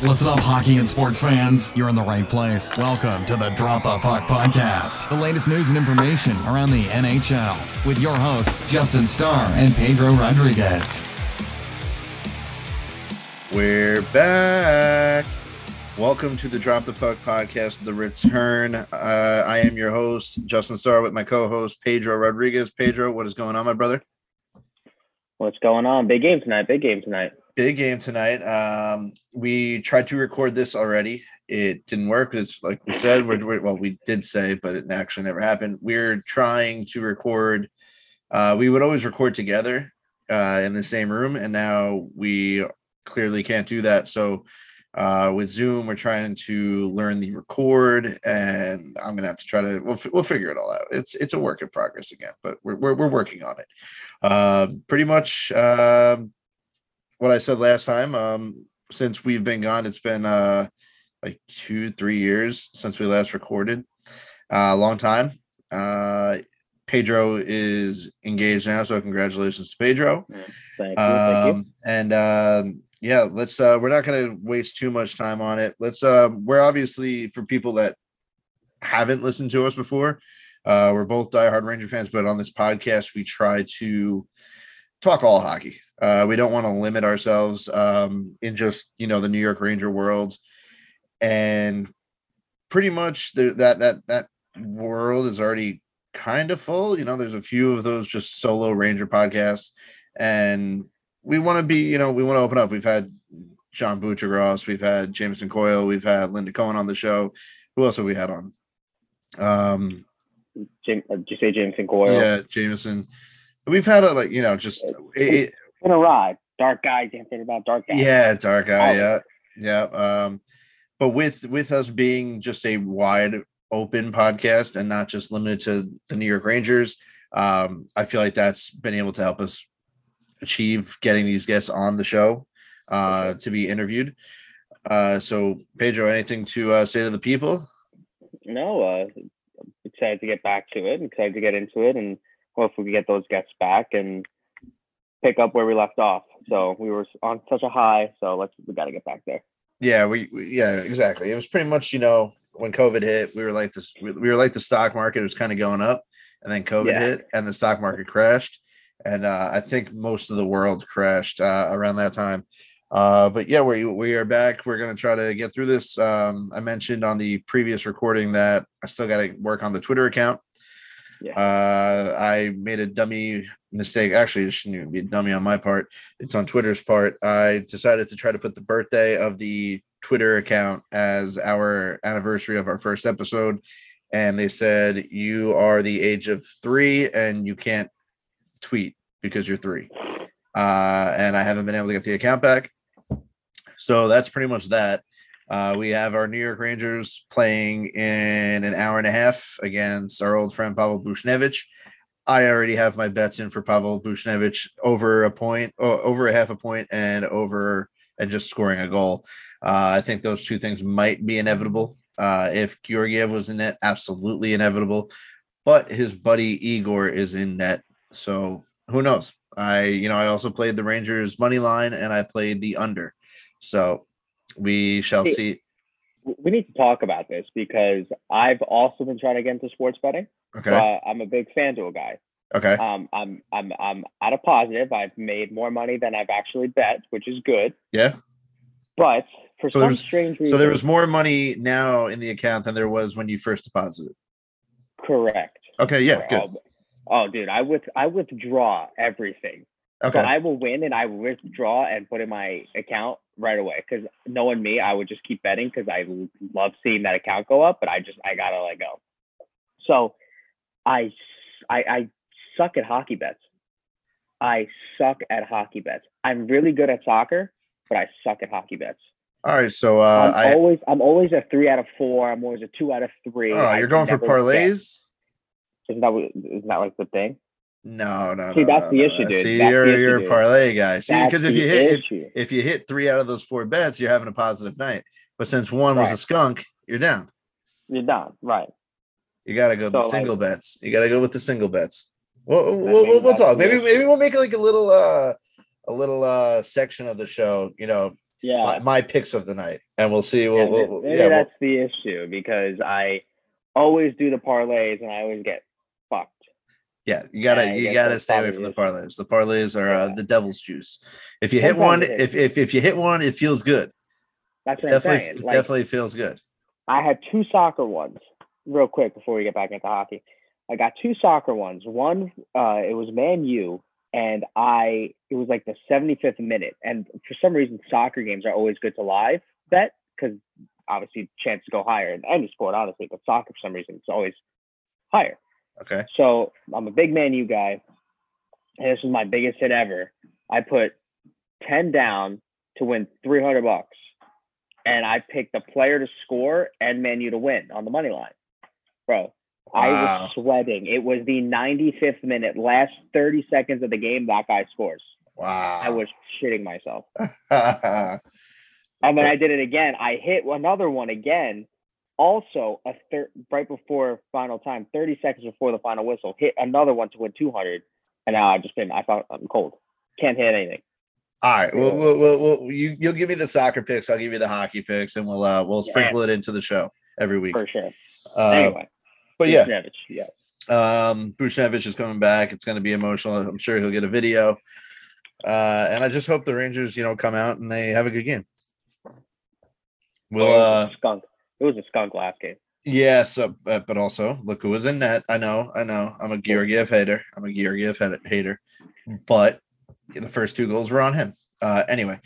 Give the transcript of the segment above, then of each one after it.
Listen up, hockey and sports fans. You're in the right place. Welcome to the Drop the Puck Podcast, the latest news and information around the NHL, with your hosts, Justin Starr and Pedro Rodriguez. We're back. Welcome to the Drop the Puck Podcast, the return. Uh, I am your host, Justin Starr, with my co host, Pedro Rodriguez. Pedro, what is going on, my brother? What's going on? Big game tonight. Big game tonight. Big game tonight. Um, we tried to record this already. It didn't work. It's like we said, we're, we're well, we did say, but it actually never happened. We're trying to record. Uh, we would always record together uh, in the same room, and now we clearly can't do that. So uh, with Zoom, we're trying to learn the record, and I'm gonna have to try to. We'll, we'll figure it all out. It's it's a work in progress again, but we're we're, we're working on it. Uh, pretty much. Um, what I said last time. Um, since we've been gone, it's been uh like two, three years since we last recorded. A uh, long time. Uh, Pedro is engaged now, so congratulations to Pedro. Thank you. Thank Um, and um, yeah, let's. Uh, we're not going to waste too much time on it. Let's. Uh, we're obviously for people that haven't listened to us before. Uh, we're both diehard Ranger fans, but on this podcast, we try to talk all hockey. Uh, we don't want to limit ourselves um, in just you know the New York Ranger world, and pretty much the, that that that world is already kind of full. You know, there's a few of those just solo Ranger podcasts, and we want to be you know we want to open up. We've had John Buccigross, we've had Jameson Coyle, we've had Linda Cohen on the show. Who else have we had on? Um, uh, did you say Jameson Coyle? yeah, Jameson. We've had a like you know just it, It's a ride. Dark guy. Think about dark guy. Yeah, dark eye. Oh. Yeah, yeah. Um, but with with us being just a wide open podcast and not just limited to the New York Rangers, um, I feel like that's been able to help us achieve getting these guests on the show uh, to be interviewed. Uh, so, Pedro, anything to uh, say to the people? No. Uh, excited to get back to it. Excited to get into it, and hopefully we get those guests back and pick up where we left off. So we were on such a high. So let's we got to get back there. Yeah, we, we yeah, exactly. It was pretty much you know when COVID hit, we were like this. We we were like the stock market was kind of going up, and then COVID Yeah. hit, and the stock market crashed, and uh, I think most of the world crashed uh, around that time. Uh, but yeah, we we are back. We're gonna try to get through this. Um, I mentioned on the previous recording that I still got to work on the Twitter account. Yeah. Uh, I made a dummy mistake. Actually, it shouldn't even be a dummy on my part. It's on Twitter's part. I decided to try to put the birthday of the Twitter account as our anniversary of our first episode. And they said, You are the age of three and you can't tweet because you're three. Uh, and I haven't been able to get the account back. So that's pretty much that. Uh, we have our New York Rangers playing in an hour and a half against our old friend Pavel Buchnevich. I already have my bets in for Pavel Buchnevich over a point, over a half a point, and over and just scoring a goal. Uh, I think those two things might be inevitable. Uh, if Georgiev was in net, absolutely inevitable. But his buddy Igor is in net, so who knows? I, you know, I also played the Rangers money line and I played the under. So we shall see. We need to talk about this because I've also been trying to get into sports betting. Okay. So I, I'm a big FanDuel guy. Okay. Um, I'm I'm I'm at a positive. I've made more money than I've actually bet, which is good. Yeah. But for So some strange reason, So there was more money now in the account than there was when you first deposited. correct. Okay. Yeah. Good. Oh, oh, dude, I with I withdraw everything. So Okay. I will win and I will withdraw and put in my account right away. Because knowing me, I would just keep betting because I love seeing that account go up. But I just I gotta let go. So I I, I suck at hockey bets. I suck at hockey bets. I'm really good at soccer, but I suck at hockey bets. All right. So uh, I'm I. always I'm always a three out of four. I'm always a two out of three. Oh, I you're going for parlays? Isn't that what- isn't that like the thing? No, no. See, no, that's no, the issue, no. dude. See, That's you're issue, you're a parlay guy. See, because if you hit if, if you hit three out of those four bets, you're having a positive night. But since one was a skunk, you're down. You're down, right? You got to go the So, like- single bets. You got to go with the single bets. Well, we'll, we'll, we'll talk. Maybe maybe we'll make like a little uh a little uh section of the show. You know, Yeah. my, my picks of the night, and we'll see. Yeah, We'll, may- we'll, maybe yeah, we'll- that's the issue because I always do the parlays and I always get fucked. yeah. You gotta you gotta stay away from the the parlays. The parlays are uh, the devil's juice. If you hit Sometimes one, if, if if you hit one, it feels good. That's what Definitely, I'm saying. it Like, definitely feels good. I had two soccer ones, real quick before we get back into hockey. I got two soccer ones. One, uh, it was Man U, and I it was like the 75th minute. And for some reason, soccer games are always good to live bet because obviously chances go higher in any sport, honestly. But soccer, for some reason, it's always higher. Okay. So I'm a big Man U guy, and this was my biggest hit ever. I put 10 down to win 300 bucks, and I picked the player to score and Man U to win on the money line. Bro, I was sweating. It was the 95th minute, last 30 seconds of the game. That guy scores. Wow. I was shitting myself. And then I did it again. I hit another one again. Also, a third right before final time, 30 seconds before the final whistle, hit another one to win 200. And now I've just been, I thought I'm cold. Can't hit anything. All right. Well, we'll, we'll, we'll, you you'll give me the soccer picks. I'll give you the hockey picks, and we'll uh we'll Yeah. sprinkle it into the show every week. For sure. Uh, anyway. But yeah, Buchnevich, yeah. um, Buchnevich is coming back. It's going to be emotional. I'm sure he'll get a video. Uh, and I just hope the Rangers, you know, come out and they have a good game. We'll, was uh, skunk. It was a skunk last game. yeah. So, but, but also, look who was in net. I know, I know. I'm a Georgiev hater. I'm a Georgiev ha- hater. But the first two goals were on him. Uh, anyway,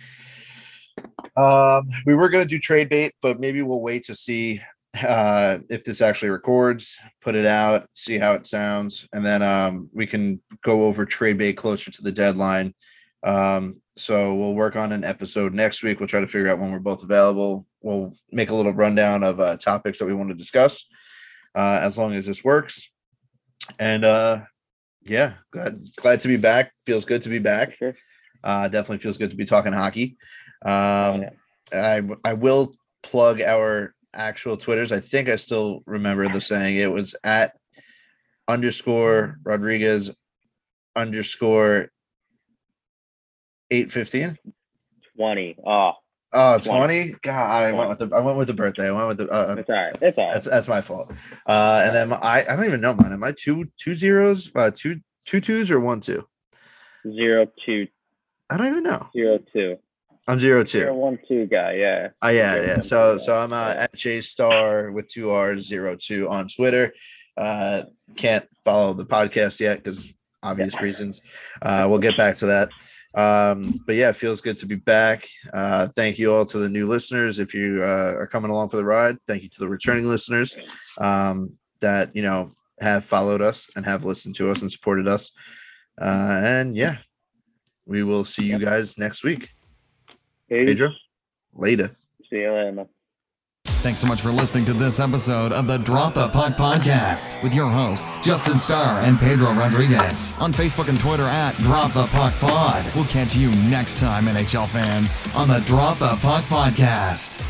um, we were going to do trade bait, but maybe we'll wait to see uh if this actually records put it out see how it sounds and then um we can go over trade bait closer to the deadline. Um so we'll work on an episode next week. We'll try to figure out when we're both available. We'll make a little rundown of uh topics that we want to discuss uh as long as this works. And uh yeah glad glad to be back. Feels good to be back. Sure. uh definitely feels good to be talking hockey. Um yeah. I I will plug our actual Twitters. I think I still remember the saying. It was at underscore Rodriguez underscore eight fifteen. 20. Oh, Oh, it's 20. God, I went with the I went with the birthday. I went with the uh, it's all right. It's all right. that's that's my fault. Uh, and then my, I I don't even know mine. Am I two two zeros? Uh, two two twos or one two? Zero two I don't even know. zero two. I'm zero two. Zero one two guy. Yeah. Oh yeah, Zero yeah. one So two, so I'm uh, yeah. at J Star with two R's zero two on Twitter. Uh, can't follow the podcast yet because obvious reasons. Uh, we'll get back to that. Um, but yeah, it feels good to be back. Uh, thank you all to the new listeners. If you uh, are coming along for the ride, thank you to the returning listeners um, that you know have followed us and have listened to us and supported us. Uh, and yeah, we will see you guys next week. Peace. Pedro, later. See you later, man. Thanks so much for listening to this episode of the Drop the Puck podcast with your hosts, Justin Starr and Pedro Rodriguez. On Facebook and Twitter at Drop the Puck Pod. We'll catch you next time, NHL fans, on the Drop the Puck podcast.